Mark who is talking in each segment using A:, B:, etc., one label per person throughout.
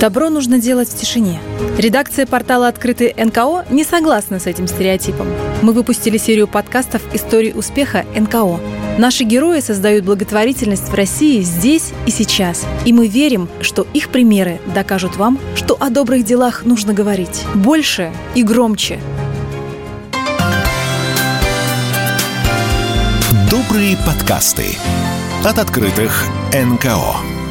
A: Добро нужно делать в тишине. Редакция портала «Открытый НКО» не согласна с этим стереотипом. Мы выпустили серию подкастов «Истории успеха НКО». Наши герои создают благотворительность в России здесь и сейчас. И мы верим, что их примеры докажут вам, что о добрых делах нужно говорить больше и громче.
B: Добрые подкасты от открытых НКО.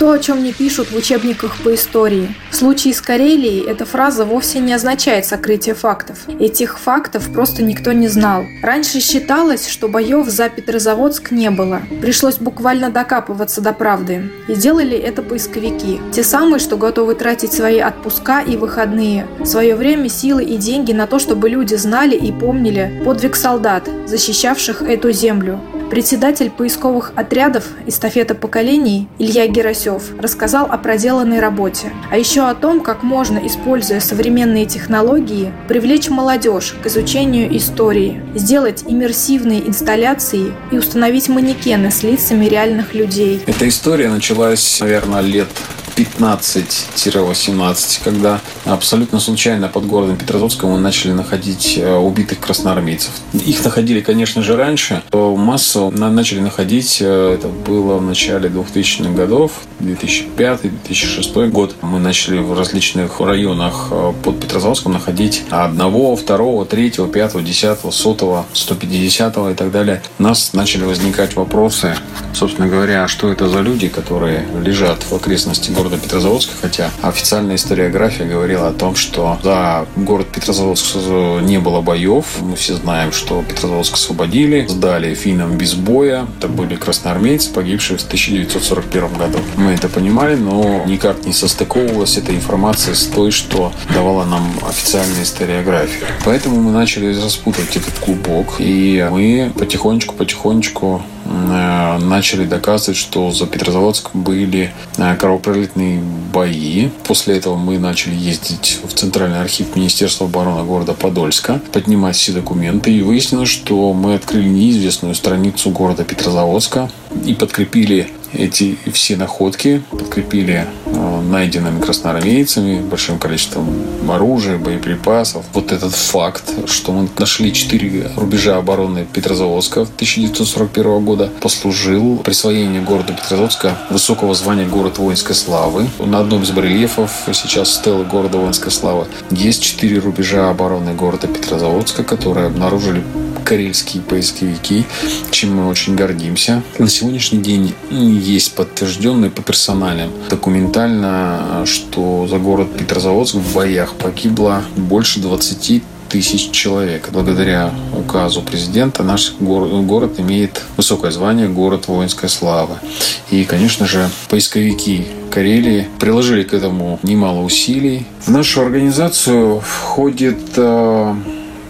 C: То, о чем не пишут в учебниках по истории. В случае с Карелией эта фраза вовсе не означает сокрытие фактов. Этих фактов просто никто не знал. Раньше считалось, что боев за Петрозаводск не было. Пришлось буквально докапываться до правды. И делали это поисковики. Те самые, что готовы тратить свои отпуска и выходные, свое время, силы и деньги на то, чтобы люди знали и помнили подвиг солдат, защищавших эту землю. Председатель поисковых отрядов «Эстафета поколений» Илья Герасев рассказал о проделанной работе, а еще о том, как можно, используя современные технологии, привлечь молодежь к изучению истории, сделать иммерсивные инсталляции и установить манекены с лицами реальных людей.
D: Эта история началась, наверное, лет 15-18, когда абсолютно случайно под городом Петрозавском мы начали находить э, убитых красноармейцев. Их находили, конечно же, раньше. Массу начали находить, э, это было в начале 2000-х годов, 2005-2006 год. Мы начали в различных районах э, под Петрозавском находить одного, второго, третьего, пятого, десятого, сотого, 150 и так далее. У нас начали возникать вопросы, собственно говоря, что это за люди, которые лежат в окрестности города Петрозаводска, хотя официальная историография говорила о том, что за город Петрозаводск не было боев. Мы все знаем, что Петрозаводск освободили, сдали финнам без боя. Это были красноармейцы, погибшие в 1941 году. Мы это понимали, но никак не состыковывалась эта информация с той, что давала нам официальная историография. Поэтому мы начали распутывать этот клубок, и мы потихонечку-потихонечку начали доказывать, что за Петрозаводск были э, кровопролитные бои. После этого мы начали ездить в Центральный архив Министерства обороны города Подольска, поднимать все документы. И выяснилось, что мы открыли неизвестную страницу города Петрозаводска и подкрепили эти все находки подкрепили э, найденными красноармейцами, большим количеством оружия, боеприпасов. Вот этот факт, что мы нашли четыре рубежа обороны Петрозаводска 1941 года, послужил присвоению города Петрозаводска высокого звания город воинской славы. На одном из барельефов сейчас стелы города воинской славы есть четыре рубежа обороны города Петрозаводска, которые обнаружили карельские поисковики, чем мы очень гордимся. На сегодняшний день есть подтвержденные по персоналям документально, что за город Петрозаводск в боях погибло больше 20 тысяч человек. Благодаря указу президента наш город имеет высокое звание город воинской славы. И, конечно же, поисковики Карелии приложили к этому немало усилий. В нашу организацию входит э,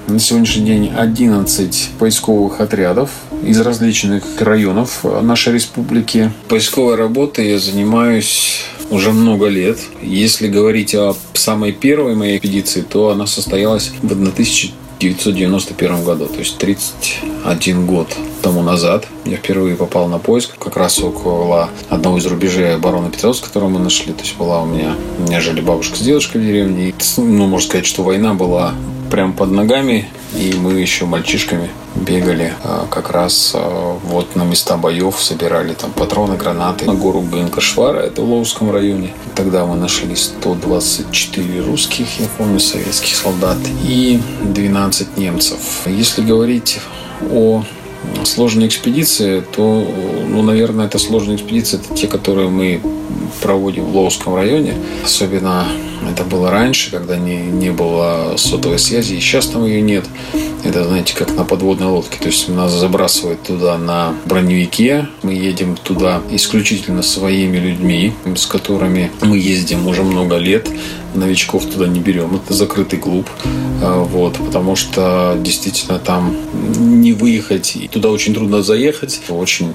D: на сегодняшний день 11 поисковых отрядов из различных районов нашей республики. Поисковой работой я занимаюсь уже много лет. Если говорить о самой первой моей экспедиции, то она состоялась в 1991 году, то есть 31 год тому назад. Я впервые попал на поиск как раз около одного из рубежей обороны Петровска, который мы нашли. То есть была у меня, у меня жили бабушка с дедушкой в деревне. Ну, можно сказать, что война была прям под ногами, и мы еще мальчишками бегали а, как раз а, вот на места боев, собирали там патроны, гранаты. На гору Генкашвара, это в Лоуском районе. Тогда мы нашли 124 русских, я помню, советских солдат и 12 немцев. Если говорить о сложной экспедиции, то, ну, наверное, это сложные экспедиции, это те, которые мы проводим в Лоуском районе. Особенно это было раньше, когда не, не было сотовой связи, и сейчас там ее нет. Это, знаете, как на подводной лодке. То есть нас забрасывают туда на броневике. Мы едем туда исключительно своими людьми, с которыми мы ездим уже много лет. Новичков туда не берем. Это закрытый клуб. А, вот, потому что действительно там не выехать. И туда очень трудно заехать. Очень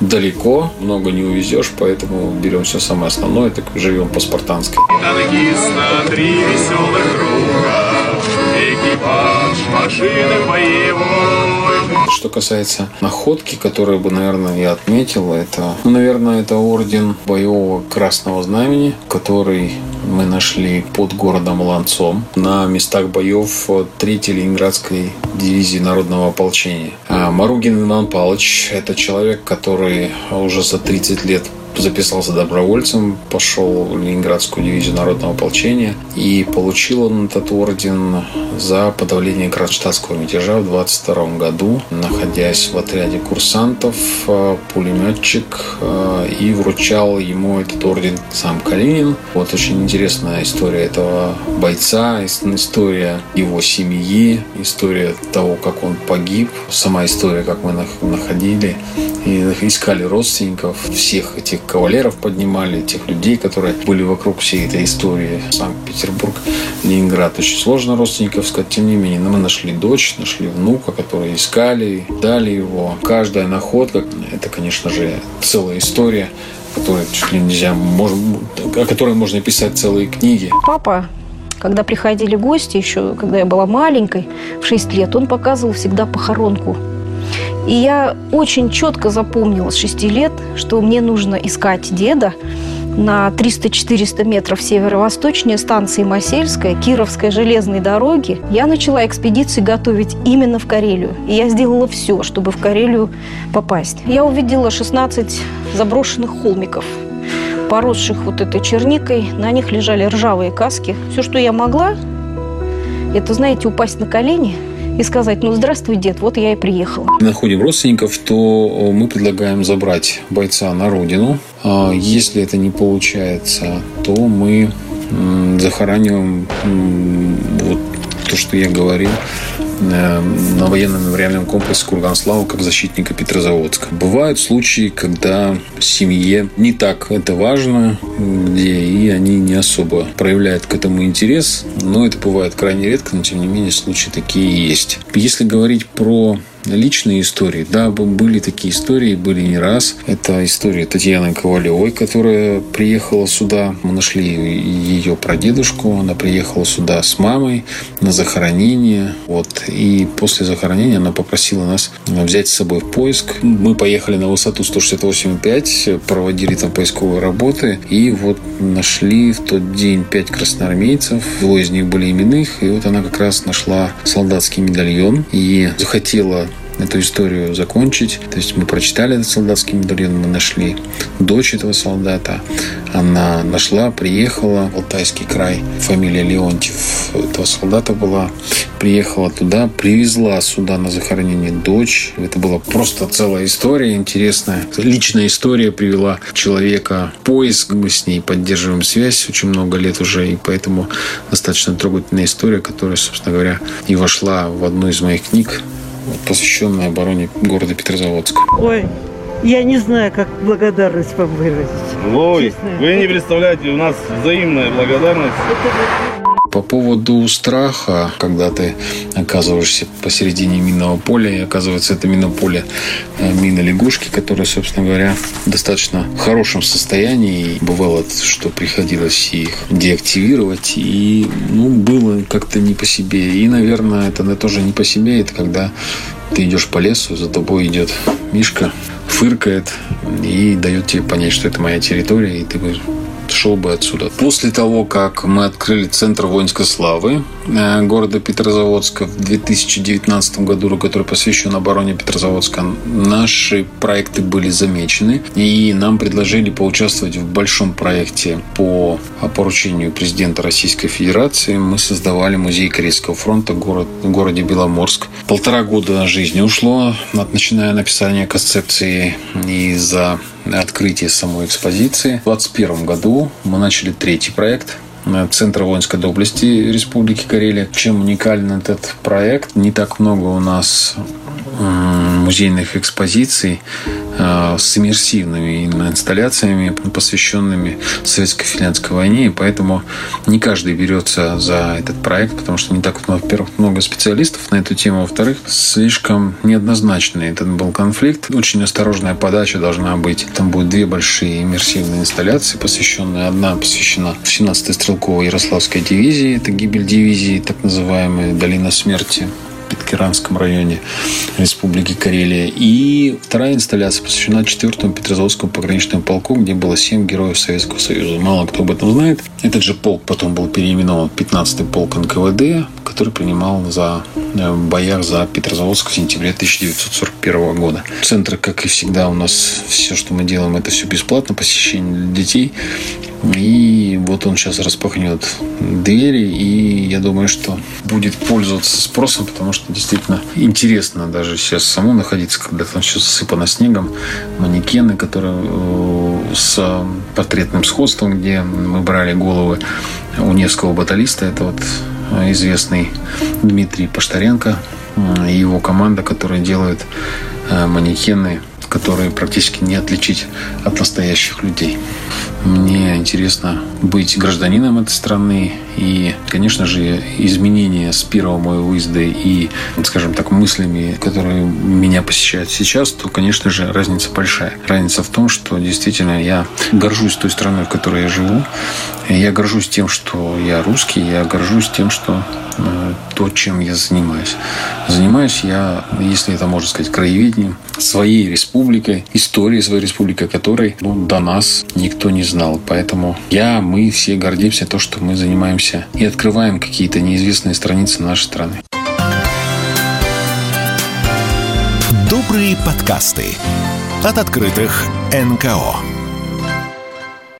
D: далеко, много не увезешь, поэтому берем все самое основное, так живем по-спартански. Танкиста три веселых друга, экипаж машинах боевой. Что касается находки, которую бы, наверное, я отметил, это, ну, наверное, это орден боевого Красного Знамени, который мы нашли под городом Ланцом на местах боев 3-й Ленинградской дивизии народного ополчения. А Маругин Иван Павлович – это человек, который уже за 30 лет записался добровольцем, пошел в Ленинградскую дивизию народного ополчения и получил он этот орден за подавление кронштадтского мятежа в 22 году, находясь в отряде курсантов, э, пулеметчик, э, и вручал ему этот орден сам Калинин. Вот очень интересная история этого бойца, история его семьи, история того, как он погиб, сама история, как мы находили и искали родственников всех этих кавалеров поднимали, тех людей, которые были вокруг всей этой истории. Санкт-Петербург, Ленинград. Очень сложно родственников сказать, тем не менее. Мы нашли дочь, нашли внука, которые искали, дали его. Каждая находка, это, конечно же, целая история, которая чуть ли нельзя, может, о которой можно писать целые книги.
E: Папа когда приходили гости, еще когда я была маленькой, в 6 лет, он показывал всегда похоронку и я очень четко запомнила с 6 лет, что мне нужно искать деда на 300-400 метров северо-восточнее станции Масельская, Кировской железной дороги, я начала экспедиции готовить именно в Карелию. И я сделала все, чтобы в Карелию попасть. Я увидела 16 заброшенных холмиков, поросших вот этой черникой. На них лежали ржавые каски. Все, что я могла, это, знаете, упасть на колени – и сказать, ну, здравствуй, дед, вот я и приехала.
D: Находим родственников, то мы предлагаем забрать бойца на родину. А если это не получается, то мы захораниваем что я говорил, Э, на военном мемориальном комплексе Курганслава как защитника Петрозаводска. Бывают случаи, когда семье не так это важно, где и они не особо проявляют к этому интерес, но это бывает крайне редко, но тем не менее случаи такие есть. Если говорить про личные истории. Да, были такие истории, были не раз. Это история Татьяны Ковалевой, которая приехала сюда. Мы нашли ее прадедушку. Она приехала сюда с мамой на захоронение. Вот. И после захоронения она попросила нас взять с собой в поиск. Мы поехали на высоту 168,5, проводили там поисковые работы. И вот нашли в тот день пять красноармейцев. Двое из них были именных. И вот она как раз нашла солдатский медальон и захотела эту историю закончить. То есть мы прочитали этот солдатский медальон, мы нашли дочь этого солдата. Она нашла, приехала в Алтайский край. Фамилия Леонтьев этого солдата была. Приехала туда, привезла сюда на захоронение дочь. Это была просто целая история интересная. Личная история привела человека в поиск. Мы с ней поддерживаем связь очень много лет уже. И поэтому достаточно трогательная история, которая, собственно говоря, и вошла в одну из моих книг посвященная обороне города Петрозаводска.
F: Ой, я не знаю, как благодарность вам выразить.
G: Ой, Честно. вы не представляете, у нас взаимная благодарность.
D: По поводу страха, когда ты оказываешься посередине минного поля, и оказывается это минное поле э, мина лягушки, которая, собственно говоря, в достаточно хорошем состоянии. Бывало, что приходилось их деактивировать, и ну, было как-то не по себе. И, наверное, это тоже не по себе, это когда ты идешь по лесу, за тобой идет Мишка, фыркает и дает тебе понять, что это моя территория, и ты шел бы отсюда. После того, как мы открыли Центр воинской славы э, города Петрозаводска в 2019 году, который посвящен обороне Петрозаводска, наши проекты были замечены, и нам предложили поучаствовать в большом проекте по поручению президента Российской Федерации. Мы создавали музей Корейского фронта город, в городе Беломорск. Полтора года жизни ушло, начиная написание концепции и за открытие самой экспозиции. В 2021 году мы начали третий проект Центра воинской доблести Республики Карелия. Чем уникален этот проект? Не так много у нас музейных экспозиций э, с иммерсивными инсталляциями, посвященными советско-финляндской войне. И поэтому не каждый берется за этот проект, потому что не так, во-первых, много специалистов на эту тему, во-вторых, слишком неоднозначный этот был конфликт. Очень осторожная подача должна быть. Там будет две большие иммерсивные инсталляции, посвященные. Одна посвящена 17-й стрелковой Ярославской дивизии. Это гибель дивизии, так называемая Долина смерти Питкеранском районе Республики Карелия. И вторая инсталляция посвящена 4-му Петрозаводскому пограничному полку, где было 7 героев Советского Союза. Мало кто об этом знает. Этот же полк потом был переименован в 15-й полк НКВД, который принимал за э, боях за Петрозаводск в сентябре 1941 года. Центр, как и всегда, у нас все, что мы делаем, это все бесплатно, посещение для детей. И вот он сейчас распахнет двери, и я думаю, что будет пользоваться спросом, потому что действительно интересно даже сейчас саму находиться, когда там все засыпано снегом. Манекены, которые э, с портретным сходством, где мы брали головы у Невского баталиста, это вот известный Дмитрий Паштаренко и его команда, которая делает э, манекены которые практически не отличить от настоящих людей. Мне интересно быть гражданином этой страны. И, конечно же, изменения с первого моего выезда и, скажем так, мыслями, которые меня посещают сейчас, то, конечно же, разница большая. Разница в том, что действительно я горжусь той страной, в которой я живу. Я горжусь тем, что я русский. Я горжусь тем, что э, то, чем я занимаюсь. Занимаюсь я, если это можно сказать, краеведением, своей республикой, историей своей республики, которой ну, до нас никто не знал. Поэтому я, мы все гордимся то, что мы занимаемся и открываем какие-то неизвестные страницы нашей страны.
B: Добрые подкасты от открытых НКО.